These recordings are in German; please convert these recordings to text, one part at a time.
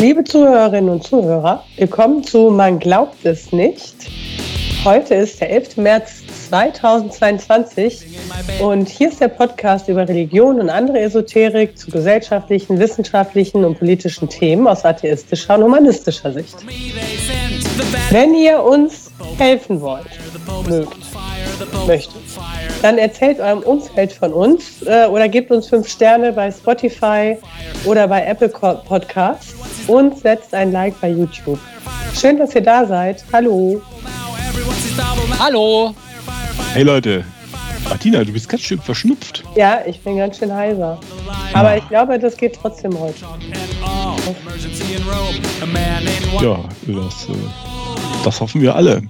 Liebe Zuhörerinnen und Zuhörer, willkommen zu Man glaubt es nicht. Heute ist der 11. März 2022 und hier ist der Podcast über Religion und andere Esoterik zu gesellschaftlichen, wissenschaftlichen und politischen Themen aus atheistischer und humanistischer Sicht. Wenn ihr uns helfen wollt, mögt, möchtet, dann erzählt eurem Umfeld von uns äh, oder gebt uns fünf Sterne bei Spotify oder bei Apple Podcasts und setzt ein Like bei YouTube. Schön, dass ihr da seid. Hallo. Hallo. Hey Leute. Martina, du bist ganz schön verschnupft. Ja, ich bin ganz schön heiser. Aber ich glaube, das geht trotzdem heute. Ja, das, äh, das hoffen wir alle.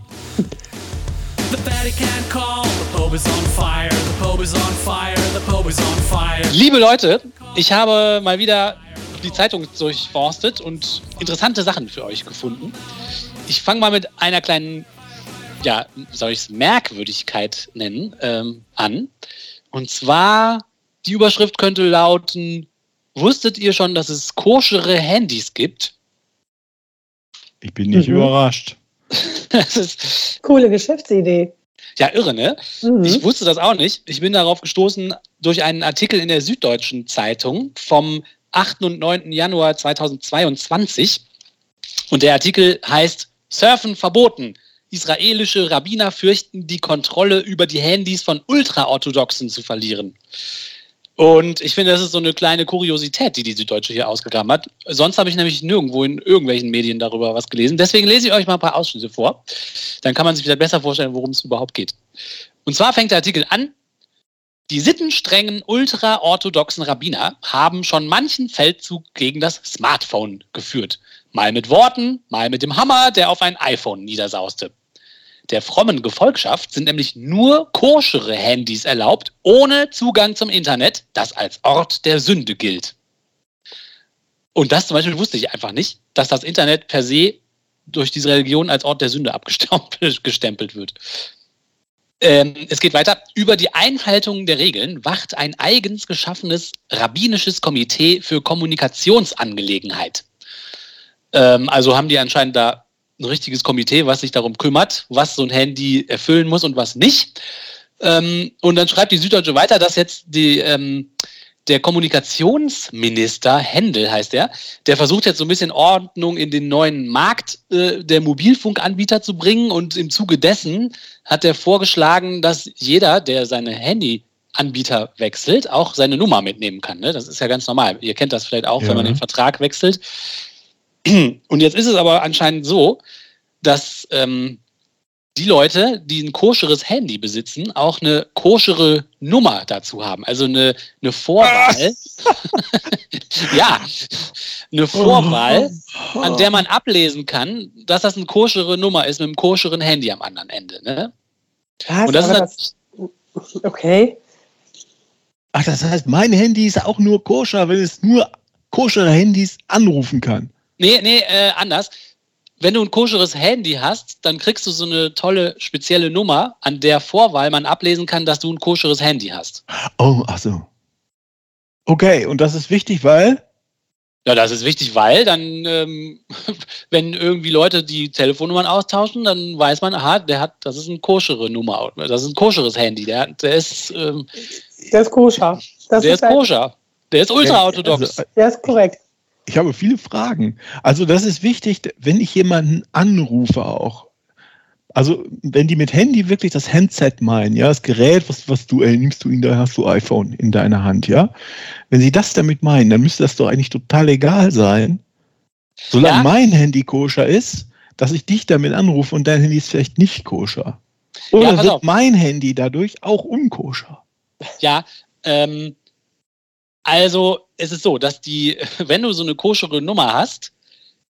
Liebe Leute, ich habe mal wieder die Zeitung durchforstet und interessante Sachen für euch gefunden. Ich fange mal mit einer kleinen, ja, soll ich es Merkwürdigkeit nennen, ähm, an. Und zwar, die Überschrift könnte lauten, wusstet ihr schon, dass es koschere Handys gibt? Ich bin nicht mhm. überrascht. das ist coole Geschäftsidee. Ja, irre, ne? Mhm. Ich wusste das auch nicht. Ich bin darauf gestoßen durch einen Artikel in der Süddeutschen Zeitung vom 8. und 9. Januar 2022. Und der Artikel heißt Surfen verboten. Israelische Rabbiner fürchten, die Kontrolle über die Handys von Ultraorthodoxen zu verlieren. Und ich finde, das ist so eine kleine Kuriosität, die die Süddeutsche hier ausgegraben hat. Sonst habe ich nämlich nirgendwo in irgendwelchen Medien darüber was gelesen. Deswegen lese ich euch mal ein paar Ausschnitte vor. Dann kann man sich wieder besser vorstellen, worum es überhaupt geht. Und zwar fängt der Artikel an. Die sittenstrengen, ultraorthodoxen Rabbiner haben schon manchen Feldzug gegen das Smartphone geführt. Mal mit Worten, mal mit dem Hammer, der auf ein iPhone niedersauste der frommen Gefolgschaft sind nämlich nur koschere Handys erlaubt, ohne Zugang zum Internet, das als Ort der Sünde gilt. Und das zum Beispiel wusste ich einfach nicht, dass das Internet per se durch diese Religion als Ort der Sünde abgestempelt wird. Ähm, es geht weiter. Über die Einhaltung der Regeln wacht ein eigens geschaffenes rabbinisches Komitee für Kommunikationsangelegenheit. Ähm, also haben die anscheinend da ein richtiges Komitee, was sich darum kümmert, was so ein Handy erfüllen muss und was nicht. Ähm, und dann schreibt die Süddeutsche weiter, dass jetzt die, ähm, der Kommunikationsminister, Händel heißt er, der versucht jetzt so ein bisschen Ordnung in den neuen Markt äh, der Mobilfunkanbieter zu bringen und im Zuge dessen hat er vorgeschlagen, dass jeder, der seine Handy Anbieter wechselt, auch seine Nummer mitnehmen kann. Ne? Das ist ja ganz normal. Ihr kennt das vielleicht auch, ja. wenn man den Vertrag wechselt. Und jetzt ist es aber anscheinend so, dass ähm, die Leute, die ein koscheres Handy besitzen, auch eine koschere Nummer dazu haben. Also eine, eine Vorwahl. ja, eine Vorwahl, an der man ablesen kann, dass das eine koschere Nummer ist mit einem koscheren Handy am anderen Ende. Ne? Was, Und das ist das, okay. Ach, das heißt, mein Handy ist auch nur koscher, wenn es nur koschere Handys anrufen kann. Nee, nee, äh, anders. Wenn du ein koscheres Handy hast, dann kriegst du so eine tolle spezielle Nummer, an der Vorwahl man ablesen kann, dass du ein koscheres Handy hast. Oh, ach so. Okay, und das ist wichtig, weil? Ja, das ist wichtig, weil dann, ähm, wenn irgendwie Leute die Telefonnummern austauschen, dann weiß man, aha, der hat, das ist eine koschere Nummer, das ist ein koscheres Handy, der, der ist. Ähm, der ist koscher. Das der ist, ist koscher. Der ist ultraorthodox. Also, der ist korrekt ich habe viele Fragen. Also das ist wichtig, wenn ich jemanden anrufe auch. Also wenn die mit Handy wirklich das Handset meinen, ja, das Gerät, was, was du, ey, nimmst du ihn, da hast du iPhone in deiner Hand, ja. Wenn sie das damit meinen, dann müsste das doch eigentlich total egal sein. Solange ja. mein Handy koscher ist, dass ich dich damit anrufe und dein Handy ist vielleicht nicht koscher. Oder ja, wird auf. mein Handy dadurch auch unkoscher? Ja, ähm, also es ist so, dass die, wenn du so eine koschere Nummer hast,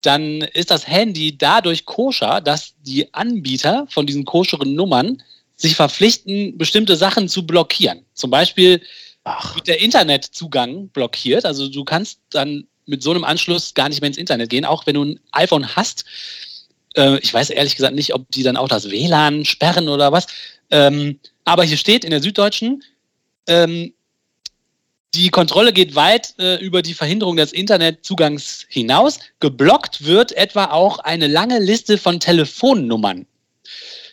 dann ist das Handy dadurch koscher, dass die Anbieter von diesen koscheren Nummern sich verpflichten, bestimmte Sachen zu blockieren. Zum Beispiel Ach. wird der Internetzugang blockiert. Also du kannst dann mit so einem Anschluss gar nicht mehr ins Internet gehen, auch wenn du ein iPhone hast. Äh, ich weiß ehrlich gesagt nicht, ob die dann auch das WLAN sperren oder was. Ähm, aber hier steht in der Süddeutschen, ähm, Die Kontrolle geht weit äh, über die Verhinderung des Internetzugangs hinaus. Geblockt wird etwa auch eine lange Liste von Telefonnummern.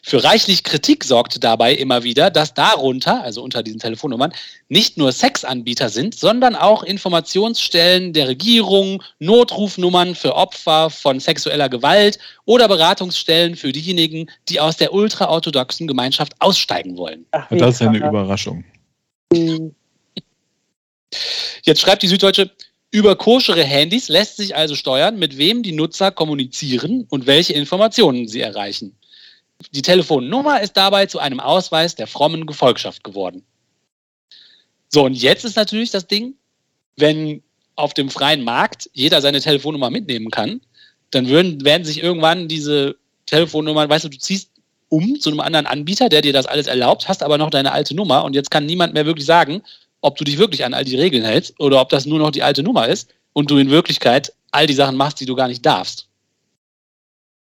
Für reichlich Kritik sorgte dabei immer wieder, dass darunter, also unter diesen Telefonnummern, nicht nur Sexanbieter sind, sondern auch Informationsstellen der Regierung, Notrufnummern für Opfer von sexueller Gewalt oder Beratungsstellen für diejenigen, die aus der ultraorthodoxen Gemeinschaft aussteigen wollen. Ach, das ist eine Überraschung. Jetzt schreibt die Süddeutsche, über koschere Handys lässt sich also steuern, mit wem die Nutzer kommunizieren und welche Informationen sie erreichen. Die Telefonnummer ist dabei zu einem Ausweis der frommen Gefolgschaft geworden. So, und jetzt ist natürlich das Ding, wenn auf dem freien Markt jeder seine Telefonnummer mitnehmen kann, dann würden, werden sich irgendwann diese Telefonnummern, weißt du, du ziehst um zu einem anderen Anbieter, der dir das alles erlaubt, hast aber noch deine alte Nummer und jetzt kann niemand mehr wirklich sagen, ob du dich wirklich an all die Regeln hältst oder ob das nur noch die alte Nummer ist und du in Wirklichkeit all die Sachen machst, die du gar nicht darfst.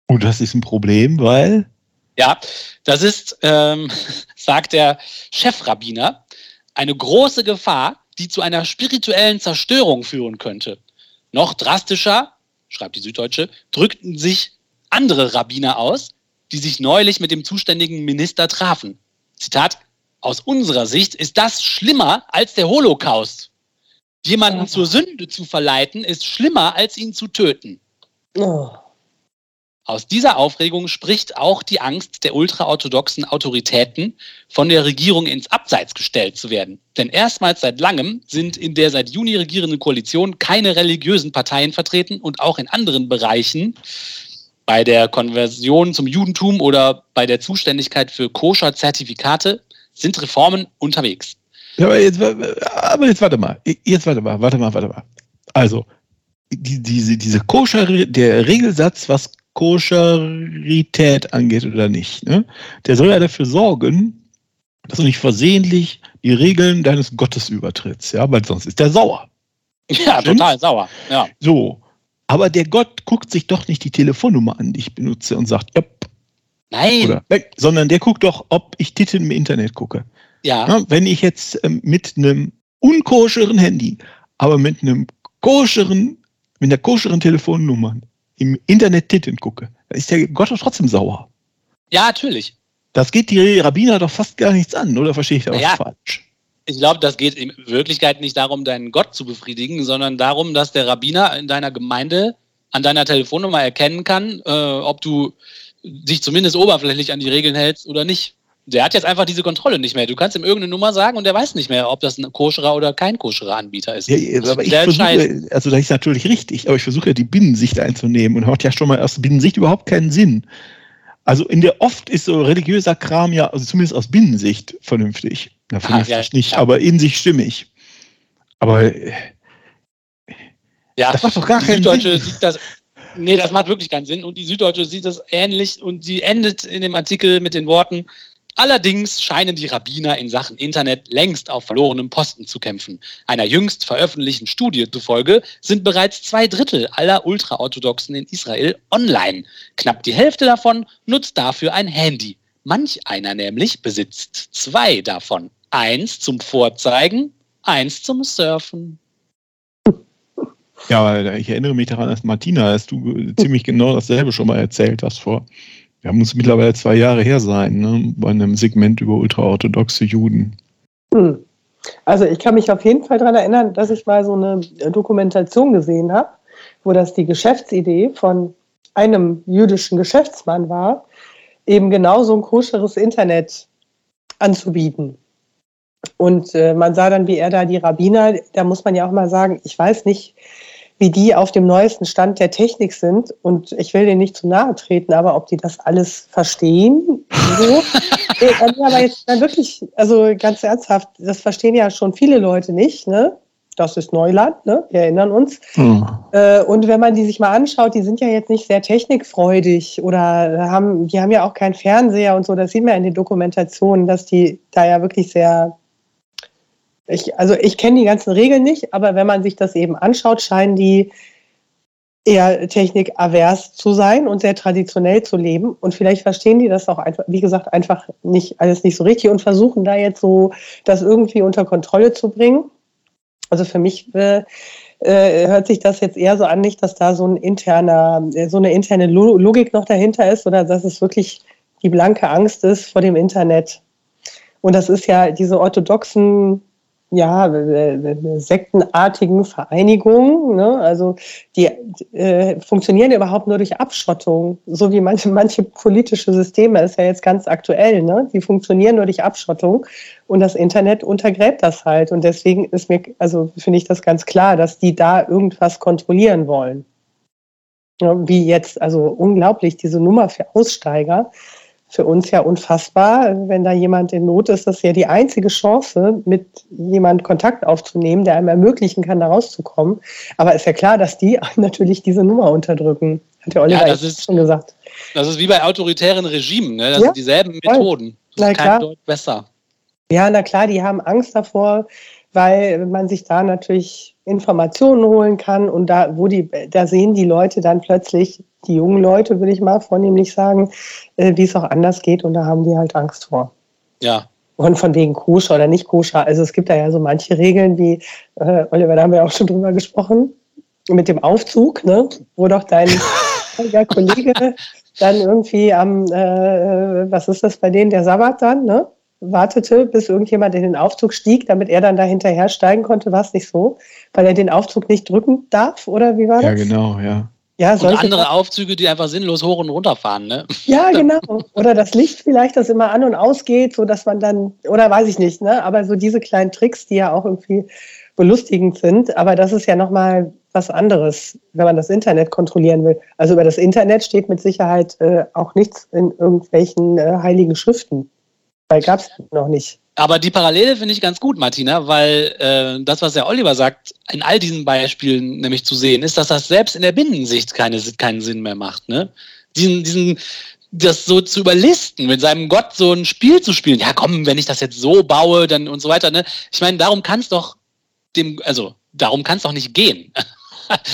Und das ist ein Problem, weil ja, das ist, ähm, sagt der Chefrabbiner, eine große Gefahr, die zu einer spirituellen Zerstörung führen könnte. Noch drastischer, schreibt die Süddeutsche, drückten sich andere Rabbiner aus, die sich neulich mit dem zuständigen Minister trafen. Zitat, aus unserer Sicht ist das schlimmer als der Holocaust. Jemanden zur Sünde zu verleiten, ist schlimmer als ihn zu töten. Oh. Aus dieser Aufregung spricht auch die Angst der ultraorthodoxen Autoritäten, von der Regierung ins Abseits gestellt zu werden. Denn erstmals seit langem sind in der seit Juni regierenden Koalition keine religiösen Parteien vertreten und auch in anderen Bereichen, bei der Konversion zum Judentum oder bei der Zuständigkeit für Koscher-Zertifikate, sind Reformen unterwegs. Ja, aber, jetzt, aber jetzt warte mal, jetzt warte mal, warte mal, warte mal. Also, die, diese, diese Koscher, der Regelsatz, was Koscherität angeht oder nicht. Ne? Der soll ja dafür sorgen, dass du nicht versehentlich die Regeln deines Gottes übertrittst, ja, weil sonst ist der sauer. Ja, Stimmt's? total sauer. Ja. So. Aber der Gott guckt sich doch nicht die Telefonnummer an, die ich benutze und sagt, ja, Nein. Oder, sondern der guckt doch, ob ich Titten im Internet gucke. Ja. ja wenn ich jetzt ähm, mit einem unkoscheren Handy, aber mit einem koscheren, mit einer koscheren Telefonnummer im Internet Titten gucke, dann ist der Gott doch trotzdem sauer. Ja, natürlich. Das geht die Rabbiner doch fast gar nichts an, oder verstehe ich da naja, was falsch? Ich glaube, das geht in Wirklichkeit nicht darum, deinen Gott zu befriedigen, sondern darum, dass der Rabbiner in deiner Gemeinde an deiner Telefonnummer erkennen kann, äh, ob du dich zumindest oberflächlich an die Regeln hältst oder nicht der hat jetzt einfach diese Kontrolle nicht mehr. Du kannst ihm irgendeine Nummer sagen und der weiß nicht mehr, ob das ein koscherer oder kein koscherer Anbieter ist. Ja, aber ich versuche, also das ist natürlich richtig, aber ich versuche ja die Binnensicht einzunehmen und hat ja schon mal aus Binnensicht überhaupt keinen Sinn. Also in der oft ist so religiöser Kram ja, also zumindest aus Binnensicht vernünftig. Na, vernünftig ah, ja, nicht, ja. aber in sich stimmig. Aber äh, ja, das macht doch gar keinen Süddeutsche Sinn. Sieht das, nee, das macht wirklich keinen Sinn. Und die Süddeutsche sieht das ähnlich und sie endet in dem Artikel mit den Worten, Allerdings scheinen die Rabbiner in Sachen Internet längst auf verlorenem Posten zu kämpfen. Einer jüngst veröffentlichten Studie zufolge sind bereits zwei Drittel aller Ultraorthodoxen in Israel online. Knapp die Hälfte davon nutzt dafür ein Handy. Manch einer nämlich besitzt zwei davon. Eins zum Vorzeigen, eins zum Surfen. Ja, ich erinnere mich daran, dass Martina, dass du ziemlich genau dasselbe schon mal erzählt hast vor ja, muss mittlerweile zwei Jahre her sein, ne, bei einem Segment über ultraorthodoxe Juden. Hm. Also ich kann mich auf jeden Fall daran erinnern, dass ich mal so eine Dokumentation gesehen habe, wo das die Geschäftsidee von einem jüdischen Geschäftsmann war, eben genau so ein koscheres Internet anzubieten. Und äh, man sah dann, wie er da die Rabbiner, da muss man ja auch mal sagen, ich weiß nicht, wie die auf dem neuesten Stand der Technik sind. Und ich will denen nicht zu nahe treten, aber ob die das alles verstehen, so. aber jetzt dann wirklich, also ganz ernsthaft, das verstehen ja schon viele Leute nicht, ne? Das ist Neuland, ne? Wir erinnern uns. Mhm. und wenn man die sich mal anschaut, die sind ja jetzt nicht sehr technikfreudig oder haben, die haben ja auch keinen Fernseher und so. Das sieht man in den Dokumentationen, dass die da ja wirklich sehr ich, also ich kenne die ganzen Regeln nicht, aber wenn man sich das eben anschaut, scheinen die eher technikavers zu sein und sehr traditionell zu leben. Und vielleicht verstehen die das auch einfach, wie gesagt, einfach nicht alles nicht so richtig und versuchen da jetzt so das irgendwie unter Kontrolle zu bringen. Also für mich äh, äh, hört sich das jetzt eher so an, nicht, dass da so ein interner, so eine interne Logik noch dahinter ist, oder dass es wirklich die blanke Angst ist vor dem Internet. Und das ist ja diese orthodoxen ja, sektenartigen Vereinigungen. Ne? Also die äh, funktionieren überhaupt nur durch Abschottung, so wie manche, manche politische Systeme, ist ja jetzt ganz aktuell. Ne? Die funktionieren nur durch Abschottung und das Internet untergräbt das halt. Und deswegen ist mir, also finde ich das ganz klar, dass die da irgendwas kontrollieren wollen. Ja, wie jetzt, also unglaublich, diese Nummer für Aussteiger für uns ja unfassbar. Wenn da jemand in Not ist, das ist ja die einzige Chance, mit jemand Kontakt aufzunehmen, der einem ermöglichen kann, da rauszukommen. Aber ist ja klar, dass die natürlich diese Nummer unterdrücken. Hat ja Oliver ja, ist, schon gesagt. Das ist wie bei autoritären Regimen, ne? Das ja, sind dieselben Methoden. Das ist kein Deut besser. Ja, na klar, die haben Angst davor, weil man sich da natürlich Informationen holen kann und da, wo die, da sehen die Leute dann plötzlich, die jungen Leute, würde ich mal vornehmlich sagen, äh, wie es auch anders geht und da haben die halt Angst vor. Ja. Und von wegen koscher oder nicht koscher. Also es gibt da ja so manche Regeln, wie, äh, Oliver, da haben wir auch schon drüber gesprochen, mit dem Aufzug, ne? wo doch dein Kollege dann irgendwie am, äh, was ist das bei denen, der Sabbat dann, ne? Wartete, bis irgendjemand in den Aufzug stieg, damit er dann da hinterher steigen konnte, war es nicht so, weil er den Aufzug nicht drücken darf, oder wie war das? Ja, genau, ja. Ja, und andere Aufzüge, die einfach sinnlos hoch und runter fahren, ne? Ja, genau. Oder das Licht vielleicht, das immer an und ausgeht, so dass man dann, oder weiß ich nicht, ne? Aber so diese kleinen Tricks, die ja auch irgendwie belustigend sind, aber das ist ja nochmal was anderes, wenn man das Internet kontrollieren will. Also über das Internet steht mit Sicherheit äh, auch nichts in irgendwelchen äh, heiligen Schriften. Weil gab es noch nicht. Aber die Parallele finde ich ganz gut, Martina, weil äh, das, was der Oliver sagt, in all diesen Beispielen nämlich zu sehen, ist, dass das selbst in der Binnensicht keine, keinen Sinn mehr macht. Ne? Diesen, diesen, das so zu überlisten, mit seinem Gott so ein Spiel zu spielen. Ja, komm, wenn ich das jetzt so baue, dann und so weiter. Ne? Ich meine, darum kann es doch dem, also darum kann es doch nicht gehen.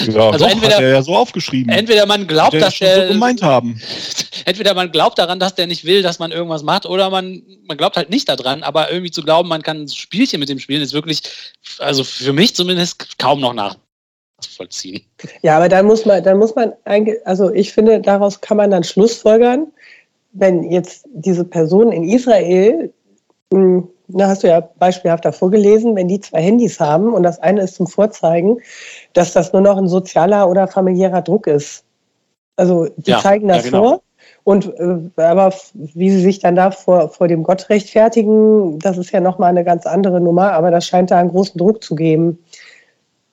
Ja, also doch, entweder, hat er ja so aufgeschrieben. Entweder man glaubt, dass er so gemeint haben. Entweder man glaubt daran, dass der nicht will, dass man irgendwas macht, oder man, man glaubt halt nicht daran. Aber irgendwie zu glauben, man kann ein Spielchen mit dem spielen, ist wirklich, also für mich zumindest kaum noch nachvollziehen. Ja, aber dann muss man, dann muss man eigentlich, also ich finde, daraus kann man dann Schlussfolgern, wenn jetzt diese Person in Israel mh, hm, da hast du ja beispielhaft davor gelesen, wenn die zwei Handys haben und das eine ist zum Vorzeigen, dass das nur noch ein sozialer oder familiärer Druck ist. Also die ja, zeigen das ja, genau. vor. Und äh, aber wie sie sich dann da vor, vor dem Gott rechtfertigen, das ist ja nochmal eine ganz andere Nummer, aber das scheint da einen großen Druck zu geben.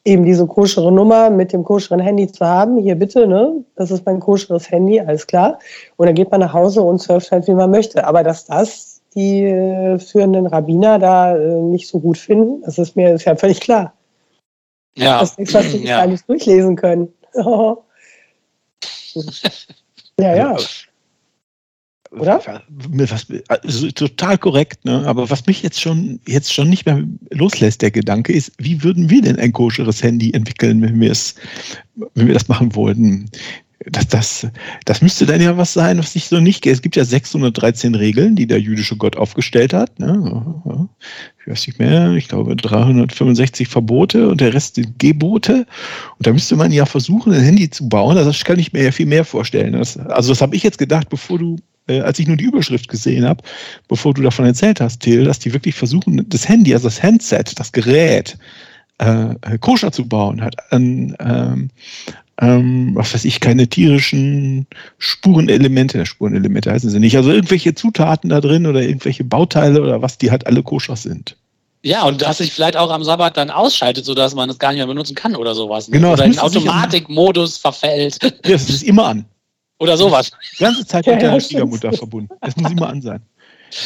Eben diese koschere Nummer mit dem koscheren Handy zu haben, hier bitte, ne? Das ist mein koscheres Handy, alles klar. Und dann geht man nach Hause und surft halt, wie man möchte. Aber dass das die äh, führenden Rabbiner da äh, nicht so gut finden. Das ist mir ist ja völlig klar. Ja. Das ist nichts, was sie ja. alles durchlesen können. ja, ja. Oder? Was, also total korrekt, ne? Aber was mich jetzt schon, jetzt schon nicht mehr loslässt, der Gedanke ist, wie würden wir denn ein koscheres Handy entwickeln, wenn wir es, wenn wir das machen wollten? Das, das, das müsste dann ja was sein, was sich so nicht geht. Es gibt ja 613 Regeln, die der jüdische Gott aufgestellt hat. Ne? Ich weiß nicht mehr, ich glaube 365 Verbote und der Rest sind Gebote. Und da müsste man ja versuchen, ein Handy zu bauen. Also das kann ich mir ja viel mehr vorstellen. Das, also das habe ich jetzt gedacht, bevor du äh, als ich nur die Überschrift gesehen habe, bevor du davon erzählt hast, Till, dass die wirklich versuchen, das Handy, also das Handset, das Gerät, äh, koscher zu bauen, hat an, ähm, ähm, was weiß ich, keine tierischen Spurenelemente, Spurenelemente heißen sie nicht, also irgendwelche Zutaten da drin oder irgendwelche Bauteile oder was, die halt alle koscher sind. Ja, und dass sich vielleicht auch am Sabbat dann ausschaltet, sodass man es gar nicht mehr benutzen kann oder sowas. Ne? Genau, oder in Automatikmodus verfällt. Ja, das ist immer an. Oder sowas. Die ganze Zeit mit ja, der Schwiegermutter verbunden. Es muss immer an sein.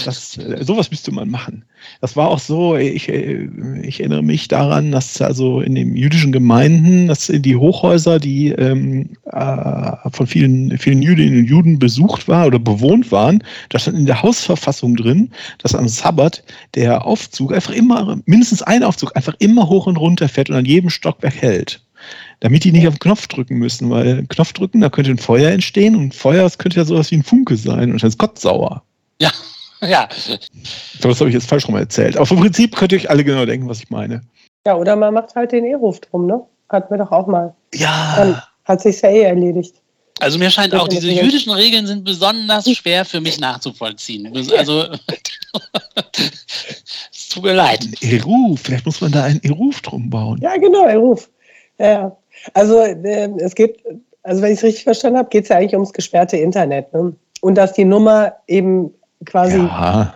Das, äh, sowas müsste man machen. Das war auch so, ich, äh, ich erinnere mich daran, dass also in den jüdischen Gemeinden, dass in die Hochhäuser, die ähm, äh, von vielen, vielen Jüdinnen und Juden besucht war oder bewohnt waren, da stand in der Hausverfassung drin, dass am Sabbat der Aufzug einfach immer, mindestens ein Aufzug, einfach immer hoch und runter fährt und an jedem Stockwerk hält damit die nicht auf den Knopf drücken müssen, weil Knopf drücken, da könnte ein Feuer entstehen und Feuer, das könnte ja sowas wie ein Funke sein und dann ist Gott sauer. Ja, ja. Das habe ich jetzt falsch rum erzählt. Aber vom Prinzip könnt ihr euch alle genau denken, was ich meine. Ja, oder man macht halt den E-Ruf drum, ne? Hatten wir doch auch mal. Ja. Dann hat sich ja eh erledigt. Also mir scheint auch, diese jüdischen Regeln sind besonders schwer für mich nachzuvollziehen. Also es tut mir leid. Ein Eruf, vielleicht muss man da einen Eruf drum bauen. Ja, genau, Eruf. Ja, also äh, es geht, also wenn ich es richtig verstanden habe, geht es ja eigentlich ums gesperrte Internet. Ne? Und dass die Nummer eben quasi Ja,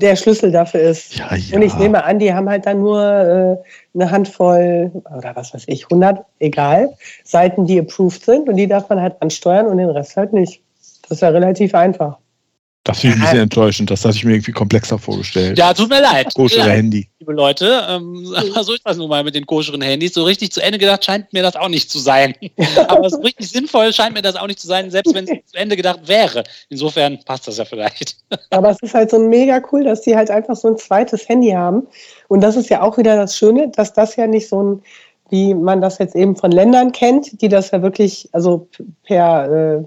der Schlüssel dafür ist. ja, ja. Und ich nehme an, die haben halt dann nur äh, eine Handvoll oder was weiß ich, 100, egal, Seiten, die approved sind und die darf man halt ansteuern und den Rest halt nicht. Das ist ja relativ einfach. Das finde ich ein bisschen enttäuschend. Das hatte ich mir irgendwie komplexer vorgestellt. Ja, tut mir leid. Koschere leid, Handy. Liebe Leute, ähm, so ist das nun mal mit den koscheren Handys. So richtig zu Ende gedacht scheint mir das auch nicht zu sein. Aber so richtig sinnvoll scheint mir das auch nicht zu sein, selbst wenn es zu Ende gedacht wäre. Insofern passt das ja vielleicht. Aber es ist halt so mega cool, dass die halt einfach so ein zweites Handy haben. Und das ist ja auch wieder das Schöne, dass das ja nicht so ein, wie man das jetzt eben von Ländern kennt, die das ja wirklich, also per äh,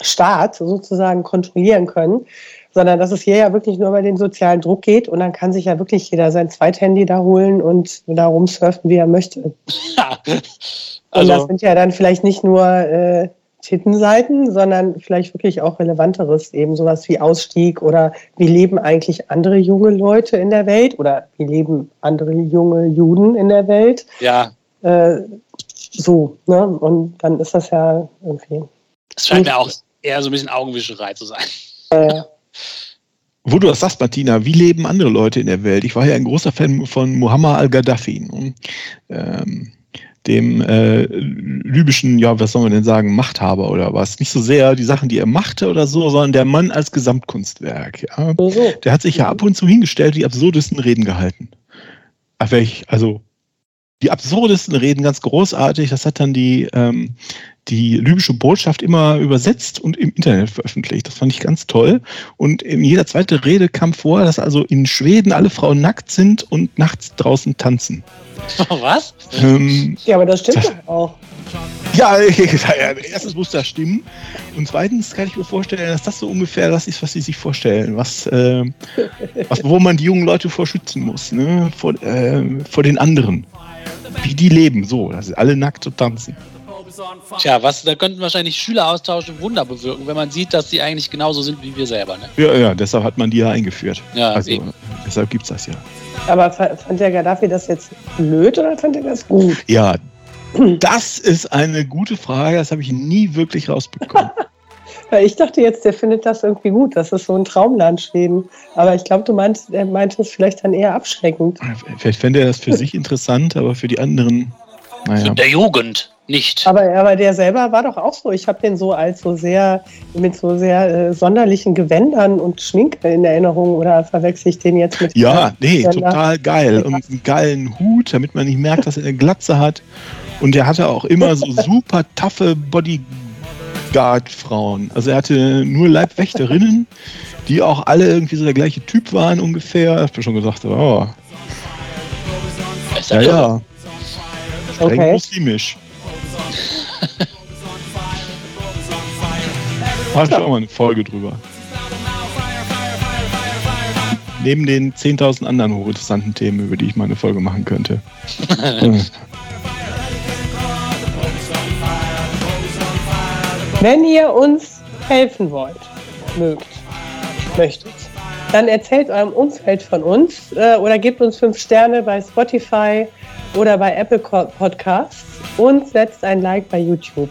Staat sozusagen kontrollieren können, sondern dass es hier ja wirklich nur über den sozialen Druck geht und dann kann sich ja wirklich jeder sein Zweithandy da holen und da rumsurfen, wie er möchte. Ja. und das Also, sind ja dann vielleicht nicht nur äh, Tittenseiten, sondern vielleicht wirklich auch relevanteres, eben sowas wie Ausstieg oder wie leben eigentlich andere junge Leute in der Welt oder wie leben andere junge Juden in der Welt. ja, Äh, so, ne? Und dann ist das ja irgendwie. es scheint mir auch eher so ein bisschen Augenwischerei zu sein. Äh, Wo du das sagst, Martina, wie leben andere Leute in der Welt? Ich war ja ein großer Fan von Muammar al-Gaddafi, ne? ähm, dem äh, libyschen, ja, was soll man denn sagen, Machthaber oder was? Nicht so sehr die Sachen, die er machte oder so, sondern der Mann als Gesamtkunstwerk. Ja? so, so. Der hat sich ja ab und zu hingestellt, die absurdesten Reden gehalten. Ach, welch, also die absurdesten Reden, ganz großartig. Das hat dann die, ähm, die libysche Botschaft immer übersetzt und im Internet veröffentlicht. Das fand ich ganz toll. Und in jeder zweite Rede kam vor, dass also in Schweden alle Frauen nackt sind und nachts draußen tanzen. Was? Ähm, Ja, aber das stimmt Das- doch auch. ja, erstens muss das stimmen. Und zweitens kann ich mir vorstellen, dass das so ungefähr das ist, was sie sich vorstellen, was, äh, was wo man die jungen Leute vor schützen muss, ne? vor, äh, vor den anderen. Wie die leben, so, dass sie alle nackt und tanzen. Tja, was, da könnten wahrscheinlich Schüleraustausche Wunder bewirken, wenn man sieht, dass sie eigentlich genauso sind wie wir selber. Ne? Ja, ja, deshalb hat man die ja eingeführt. Ja, also, eben. deshalb gibt es das ja. Aber fa- fand der Gaddafi das jetzt blöd oder fand er das gut? Ja, das ist eine gute Frage, das habe ich nie wirklich rausbekommen. Weil ich dachte jetzt, der findet das irgendwie gut. Das ist so ein Traumland Schweden. Aber ich glaube, du meinst, er meinte es vielleicht dann eher abschreckend. Vielleicht fände er das für sich interessant, aber für die anderen, naja. Für der Jugend nicht. Aber, aber der selber war doch auch so. Ich habe den so als so sehr, mit so sehr äh, sonderlichen Gewändern und Schminke in Erinnerung. Oder verwechsel ich den jetzt mit. Ja, nee, Ja, total geil. Und einen geilen Hut, damit man nicht merkt, dass er eine Glatze hat. Und er hatte auch immer so super taffe Bodyguard-Frauen. Also er hatte nur Leibwächterinnen, die auch alle irgendwie so der gleiche Typ waren ungefähr. Ich habe schon gesagt, oh, Ist ja, das ja. Streng Okay. muslimisch. Hatte ich auch mal eine Folge drüber. Neben den 10.000 anderen hochinteressanten Themen, über die ich mal eine Folge machen könnte. Wenn ihr uns helfen wollt, mögt, möchtet, dann erzählt eurem Umfeld von uns äh, oder gebt uns fünf Sterne bei Spotify oder bei Apple Podcasts und setzt ein Like bei YouTube.